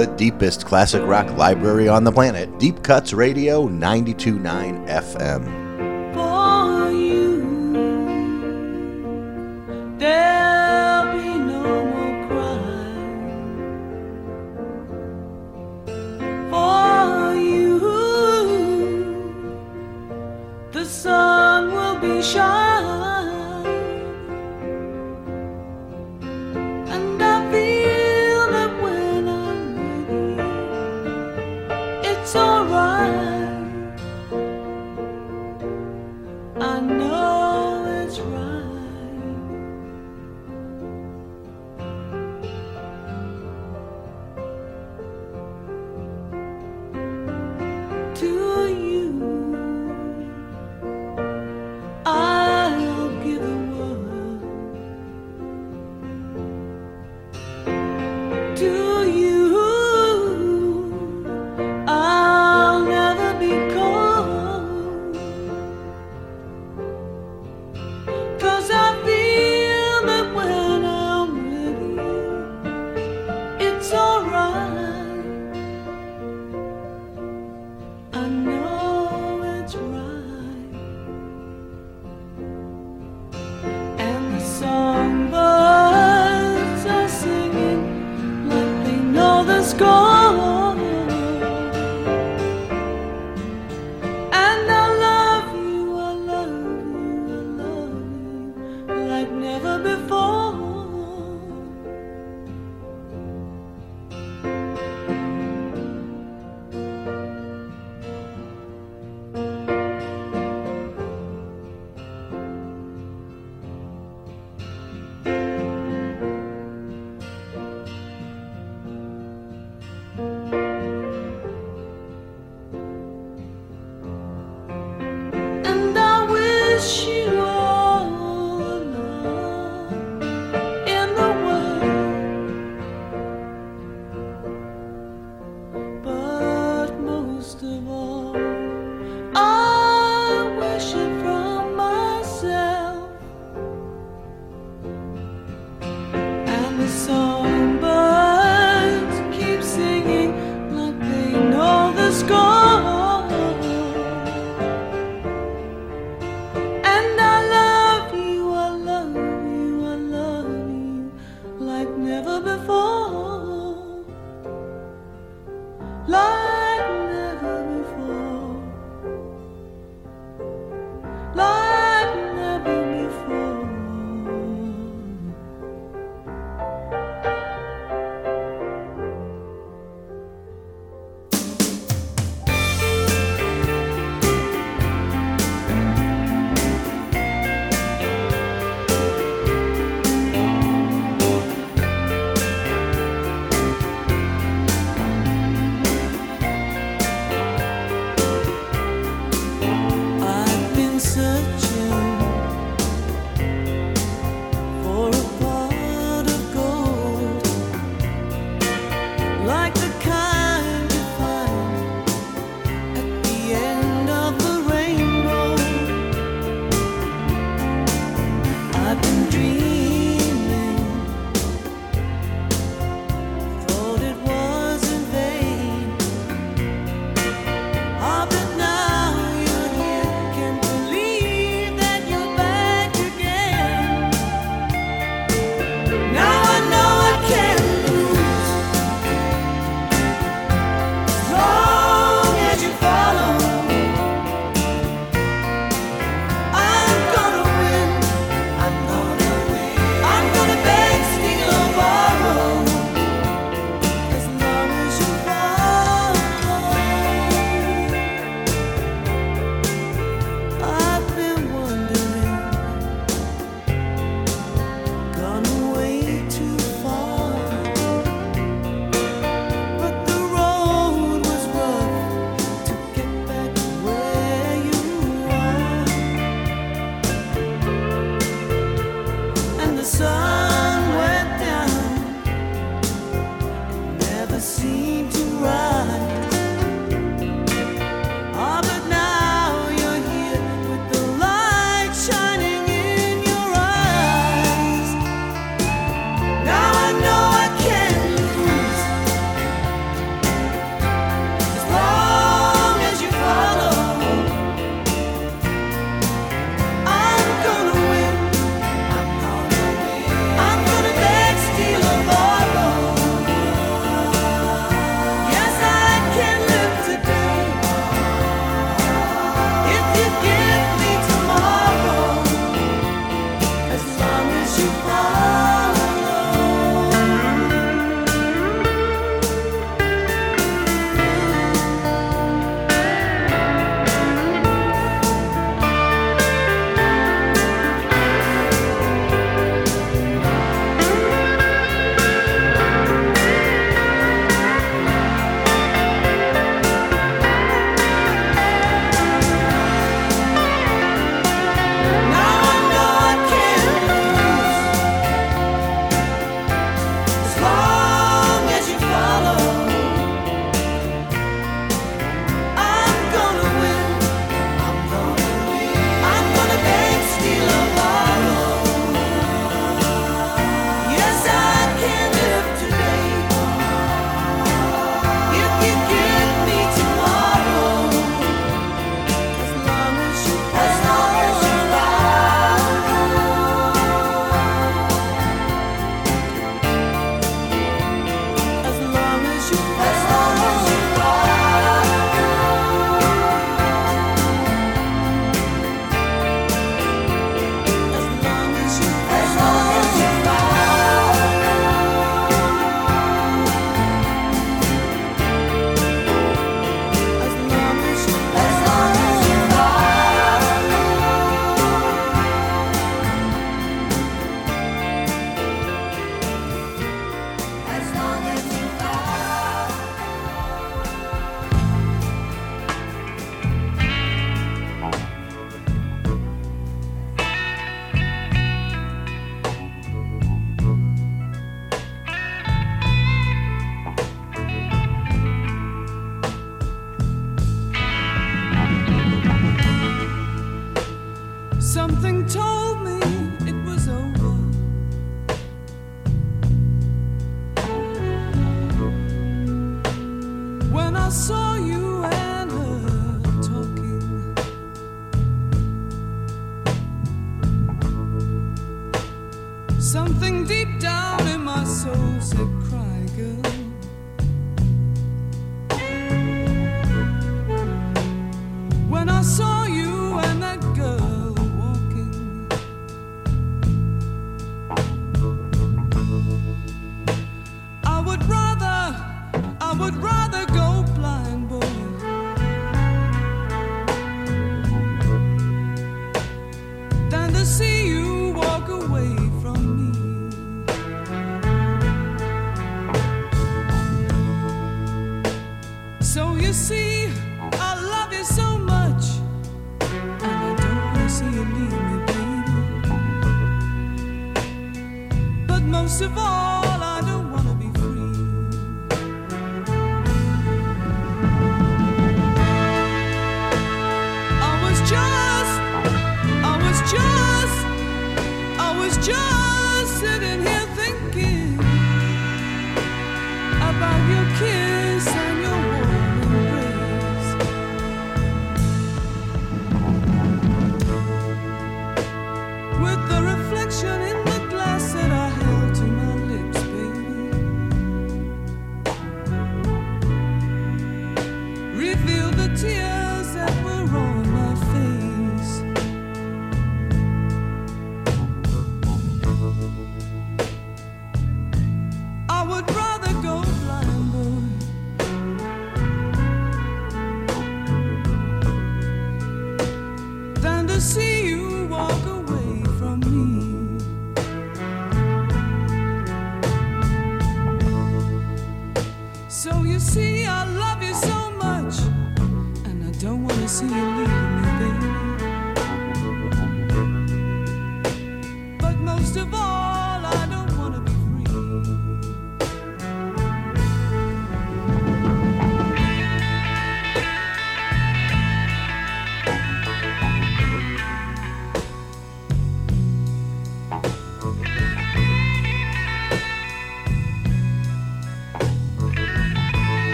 the deepest classic rock library on the planet, Deep Cuts Radio 929 FM. Something told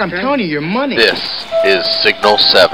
I'm telling you, your money. This is Signal 7.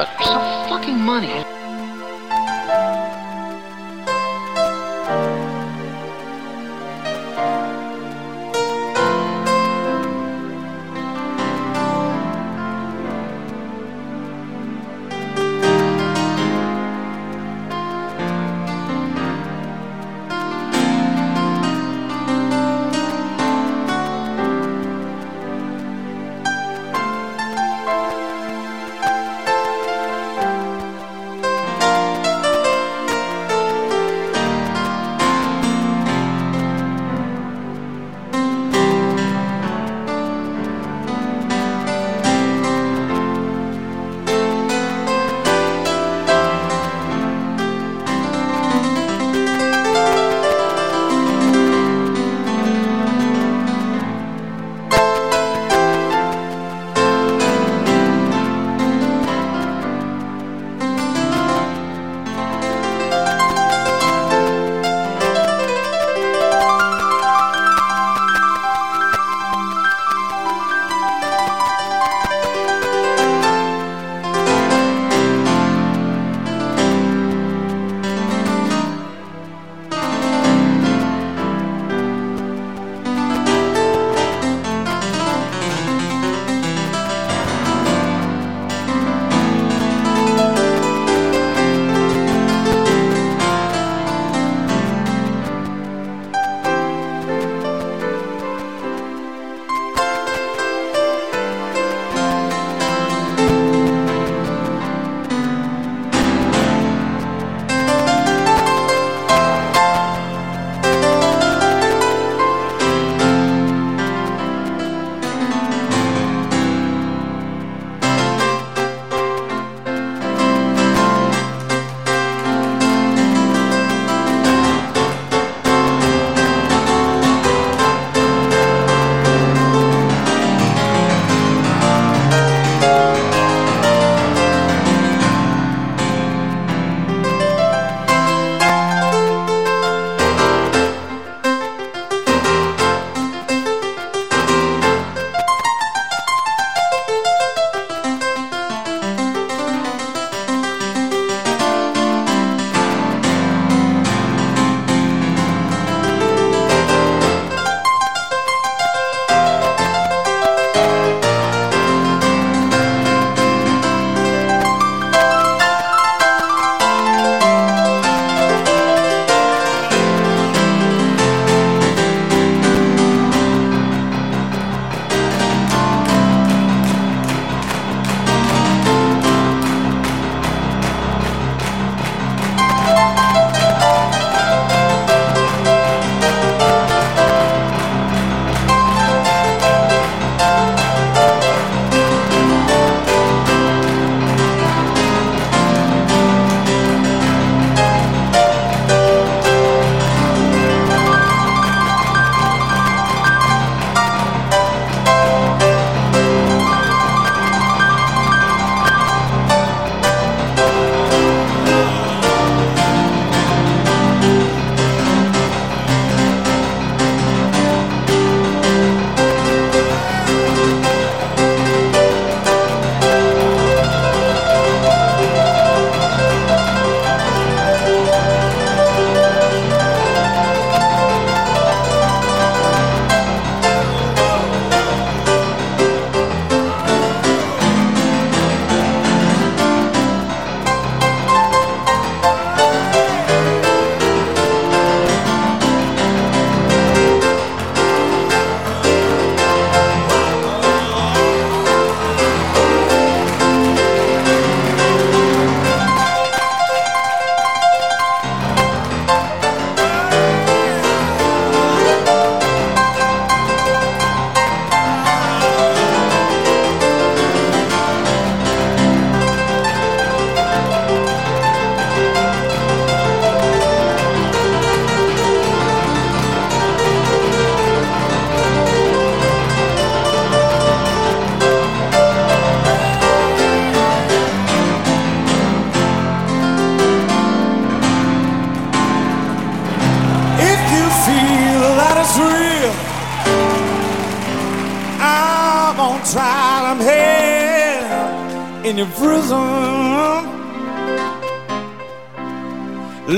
in your prison,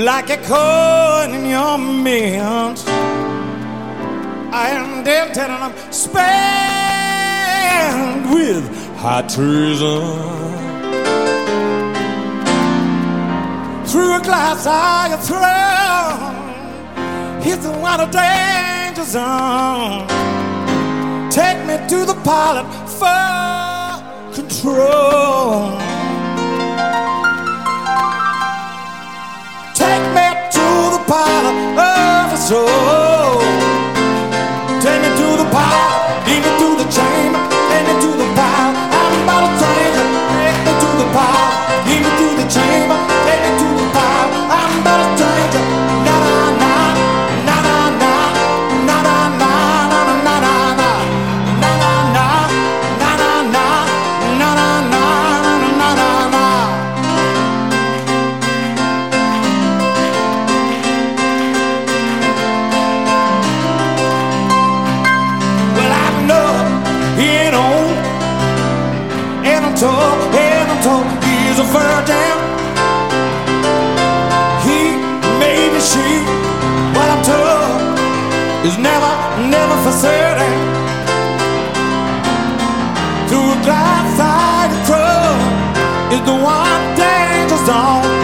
like a coin in your mint. I am dead and I'm spent with high treason. Through a glass eye, of thrill hits the wild danger zone. Take me to the pilot. First control. Take me to the power of a soul. is never, never for certain. Through a glass the control is the one danger zone.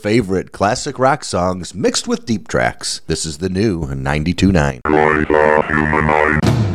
Favorite classic rock songs mixed with deep tracks. This is the new 92.9. Thank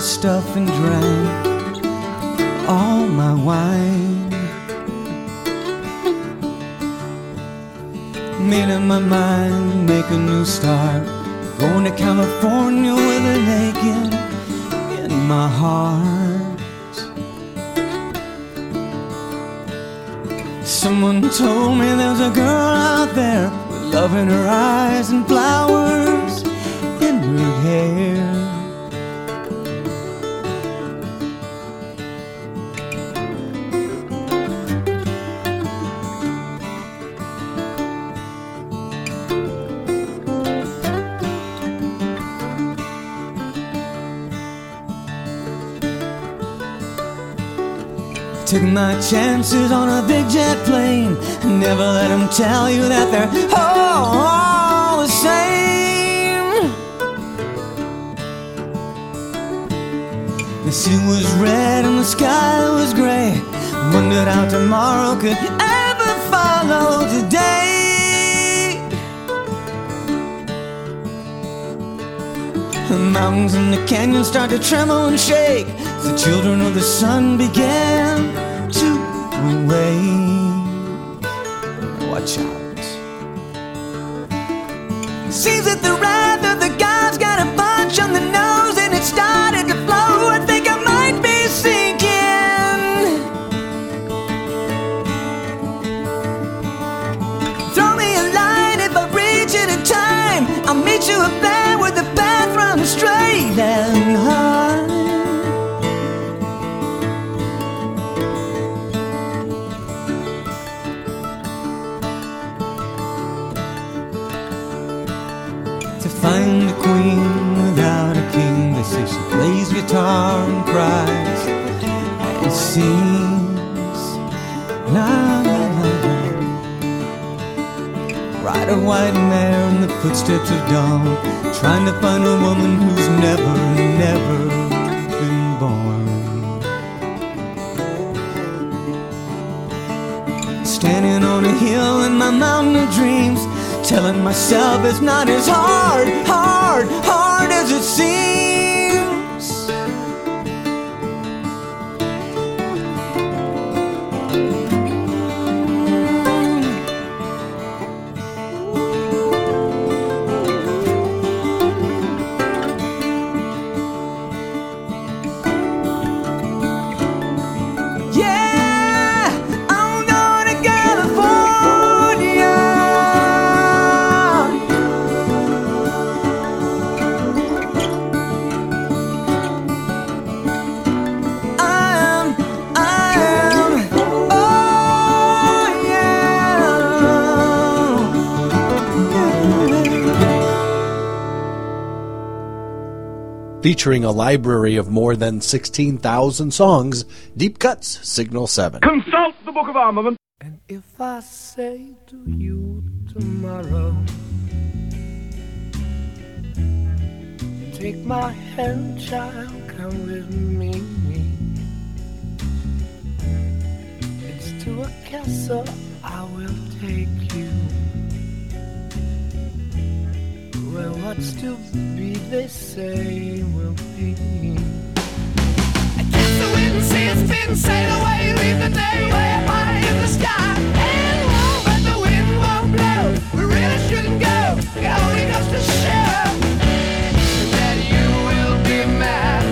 stuff and drank. chances on a big jet plane. Never let them tell you that they're all, all the same. The sea was red and the sky was gray. Wondered how tomorrow could ever follow today. The mountains and the canyons start to tremble and shake. The children of the sun began rain find a queen without a king. They say she plays guitar and cries and sings. La la la. Ride a white mare in the footsteps of dawn, trying to find a woman who's never, never been born. Standing on a hill in my mountain of dreams telling myself it's not as hard, hard, hard as it seems. Featuring a library of more than 16,000 songs, Deep Cuts, Signal 7. Consult the Book of Armament. And if I say to you tomorrow, take my hand, child, come with me. It's to a castle I will take you. Where what's to be, they say, will be. Against the wind, sea has been sail away, leave the day way up high in the sky. And warm, but the wind won't blow. We really shouldn't go. It only goes to show that you will be mad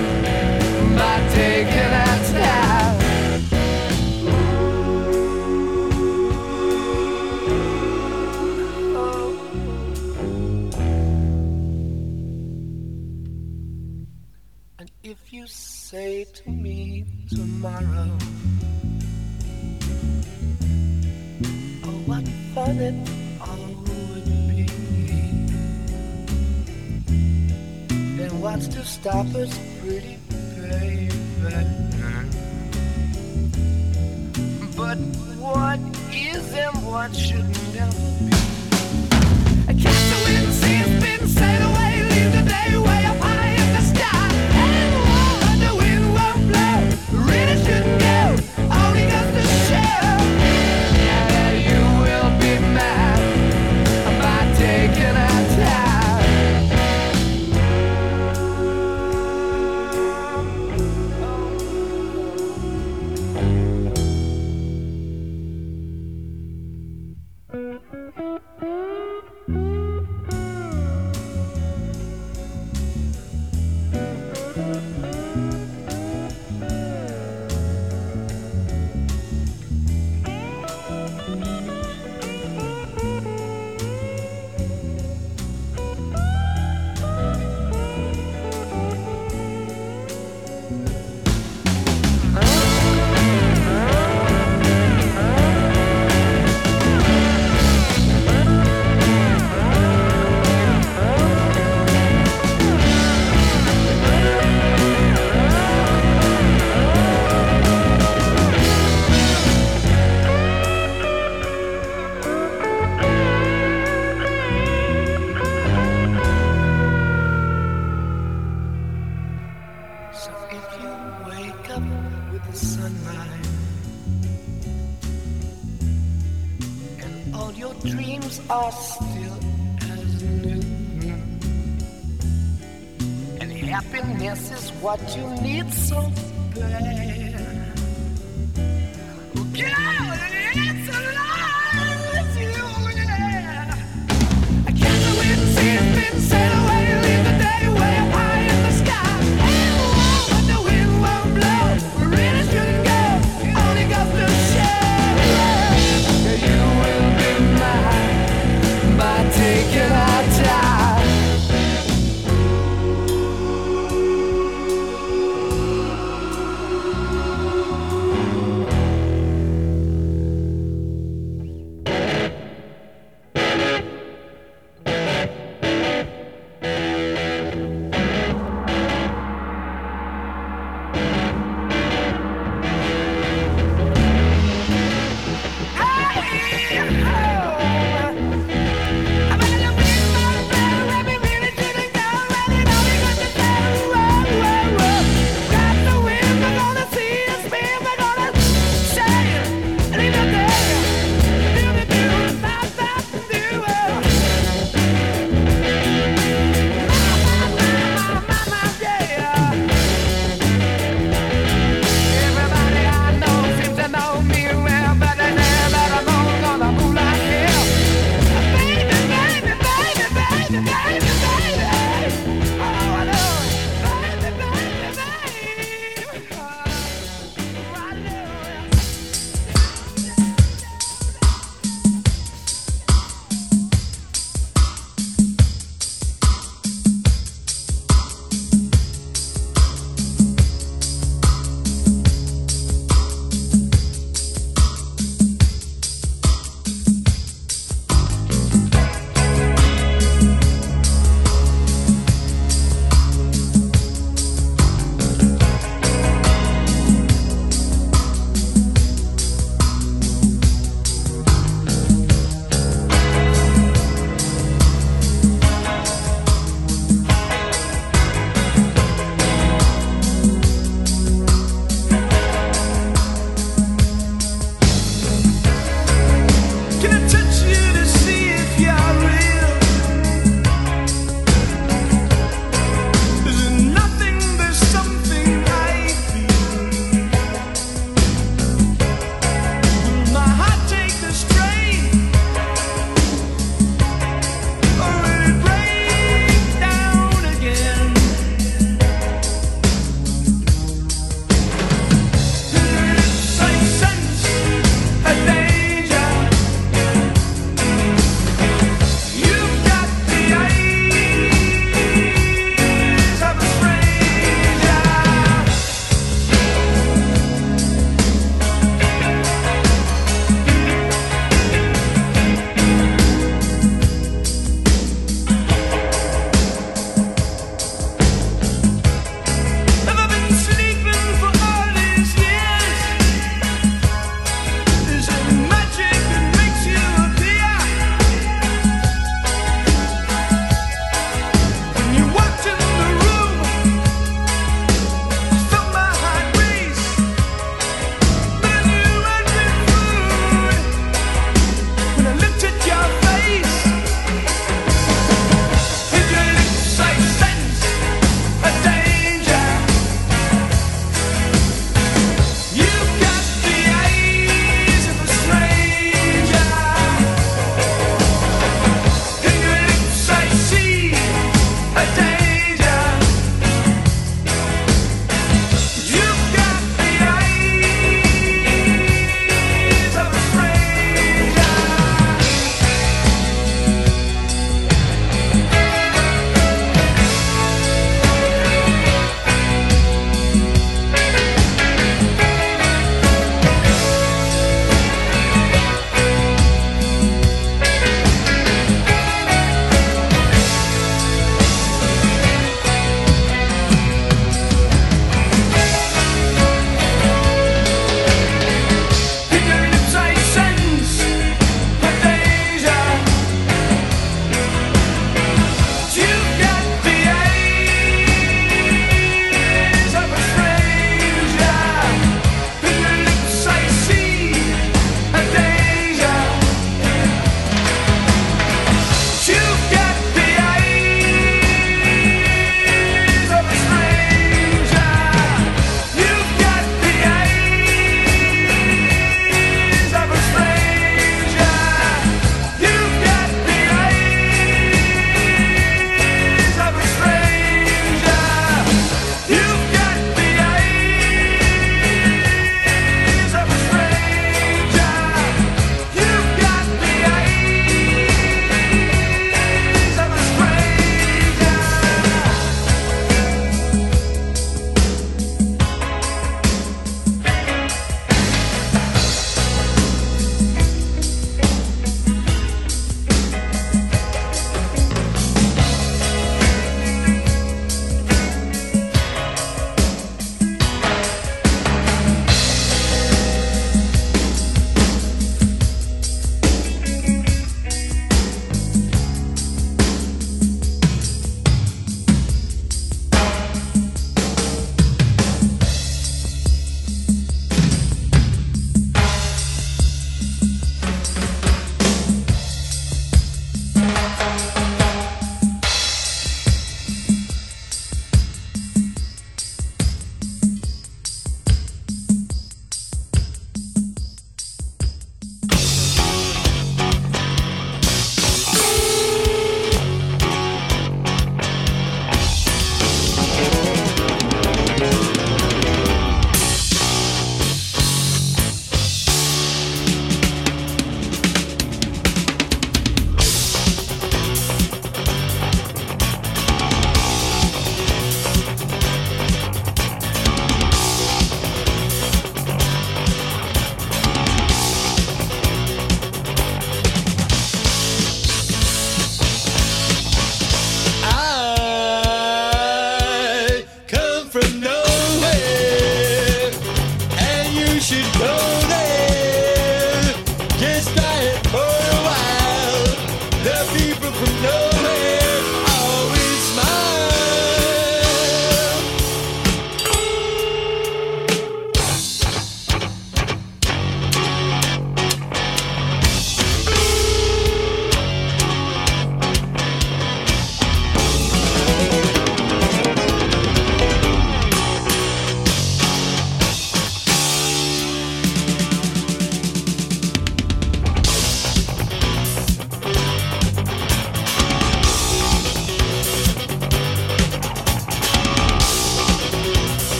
by taking our time. Say to me tomorrow, oh, what fun it all would be, then what's to stop us, pretty baby? But what is and what should never be? I catch the wind, see it's been sail away, leave the day way Really shouldn't go,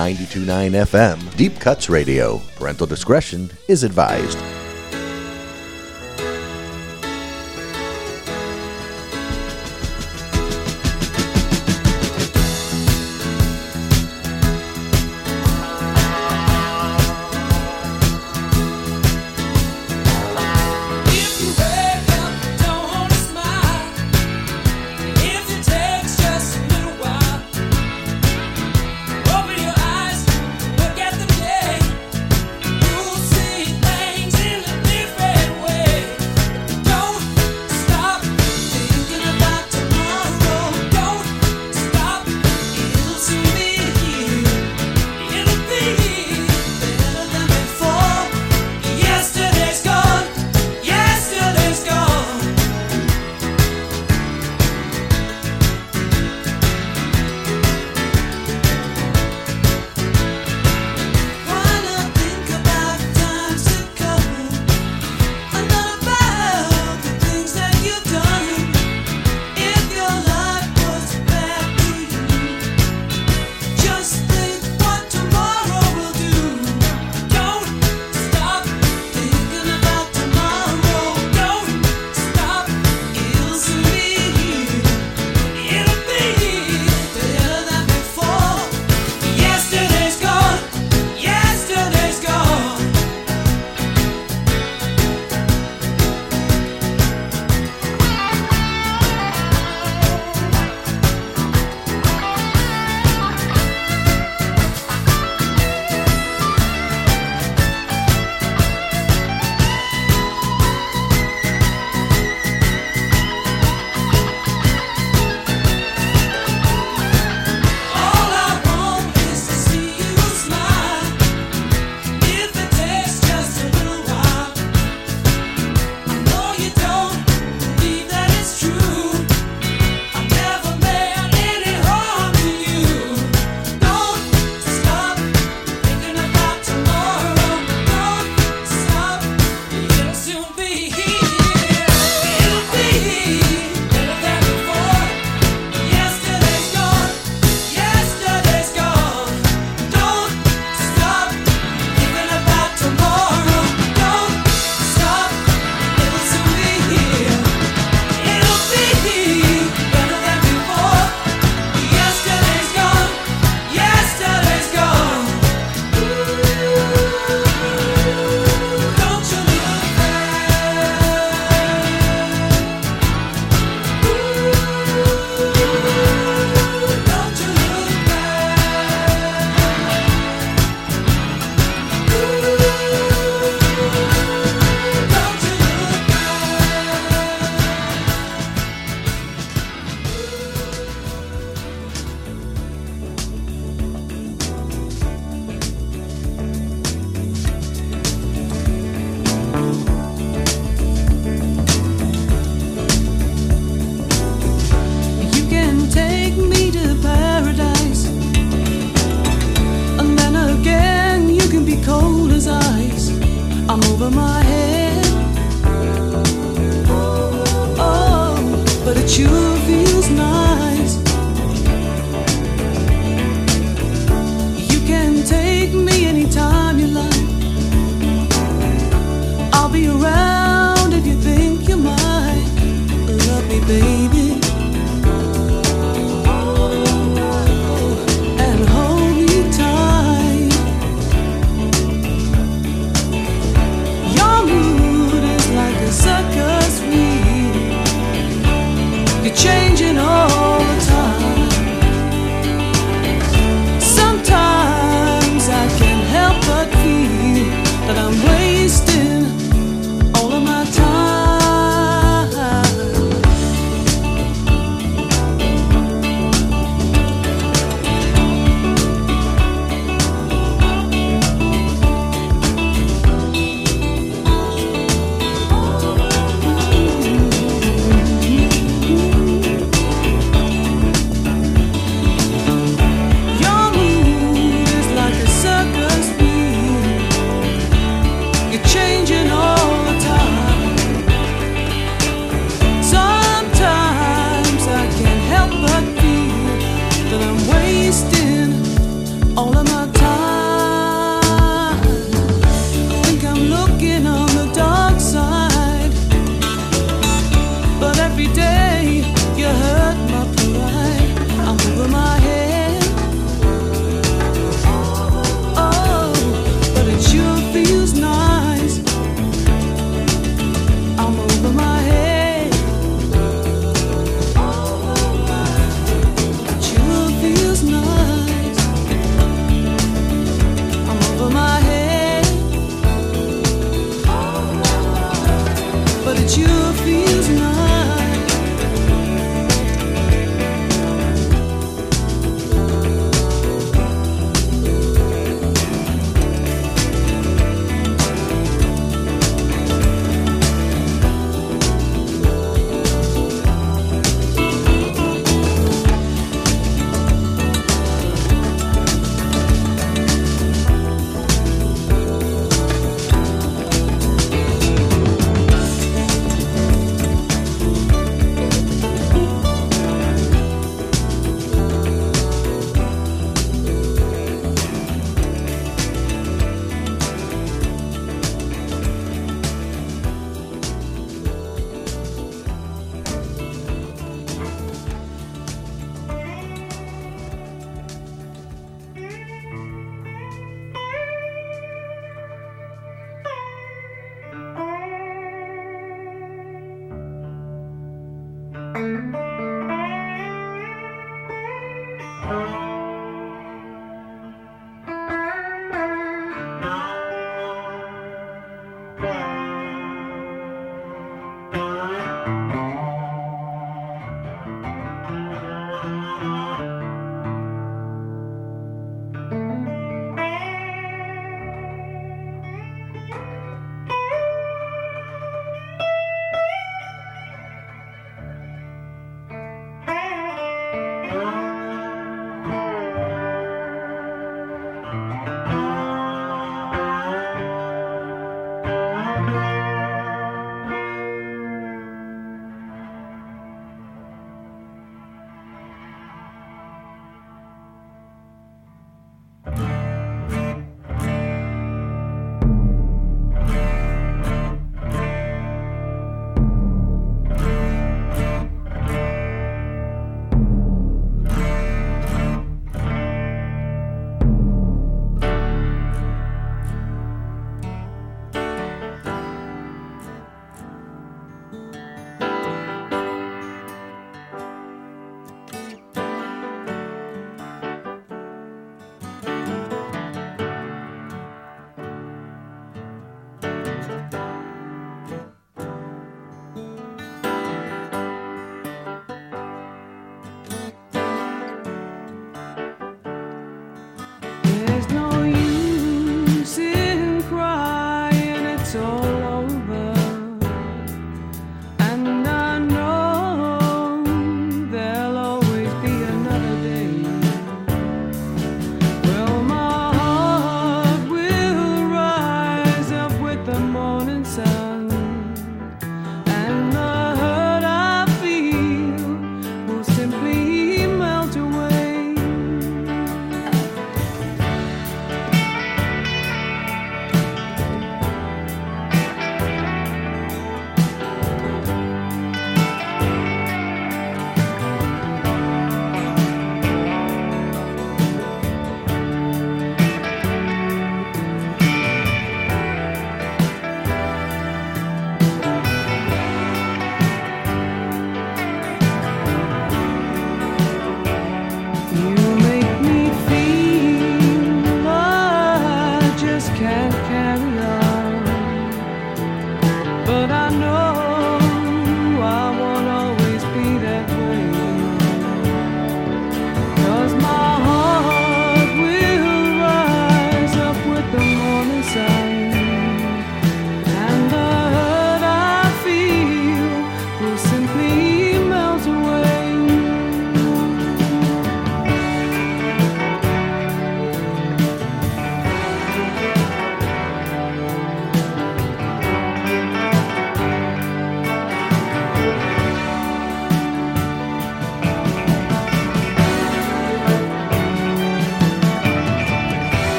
92.9 FM Deep Cuts Radio. Parental discretion is advised.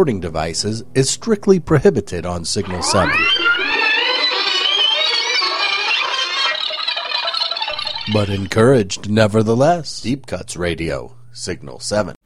recording devices is strictly prohibited on Signal 7. But encouraged nevertheless. Deep Cuts Radio, Signal 7.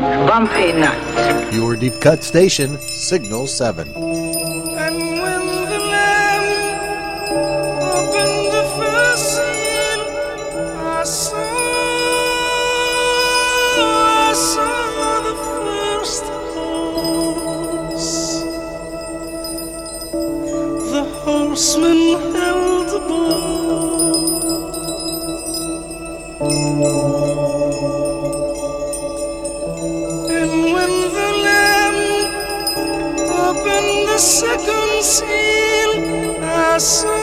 Bumpy night. Your deep cut station, Signal 7. Seal,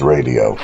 Radio.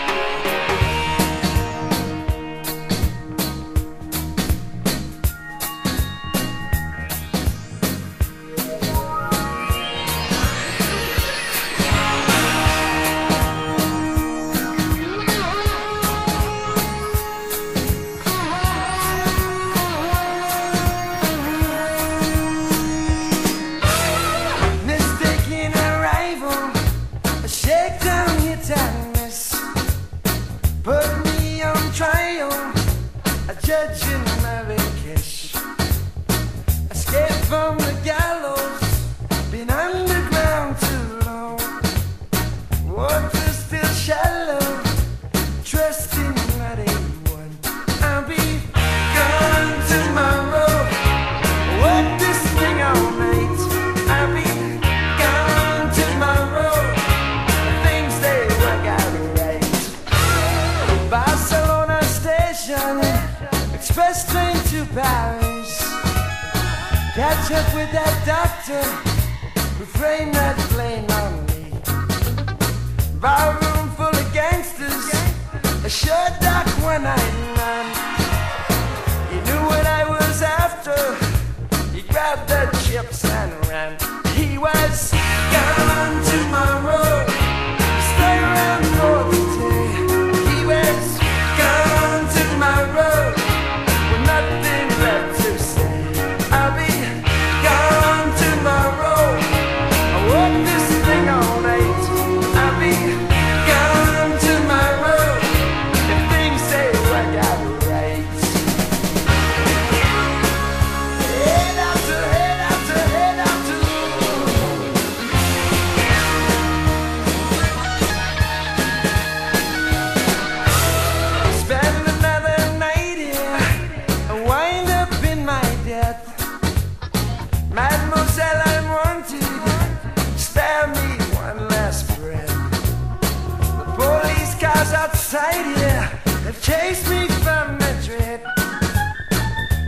chase me from Madrid.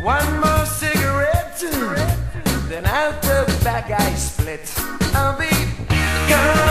One more cigarette, then out the back I split. I'll be gone.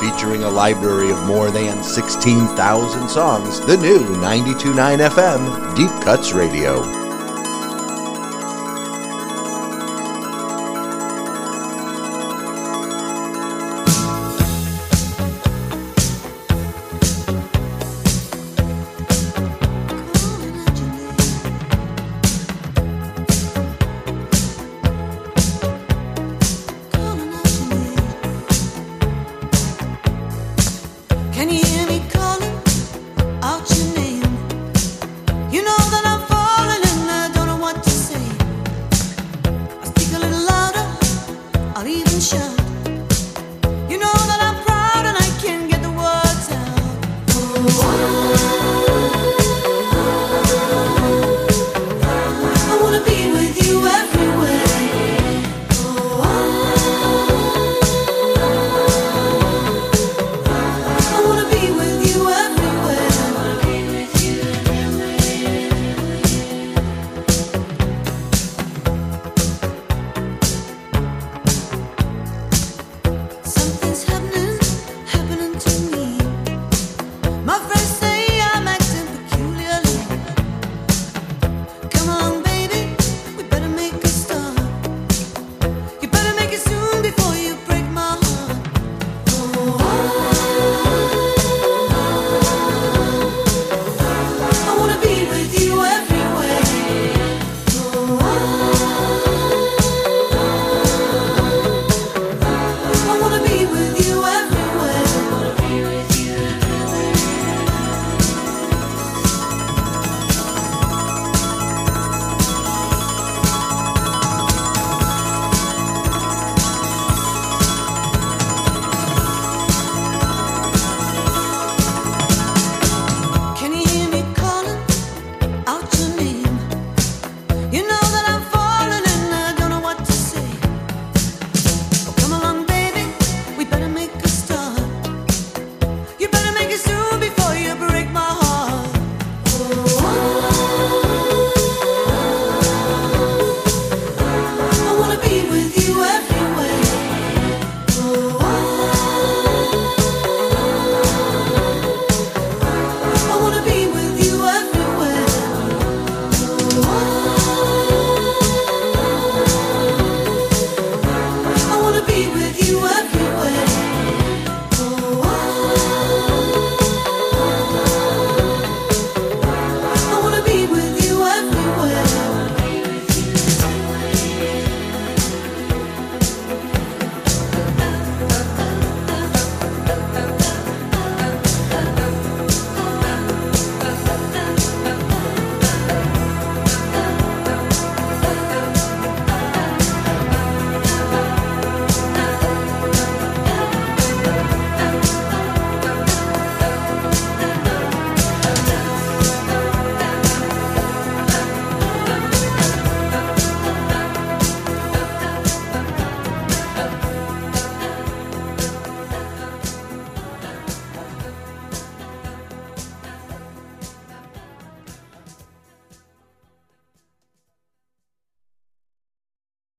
featuring a library of more than 16,000 songs, the new 929 FM Deep Cuts Radio.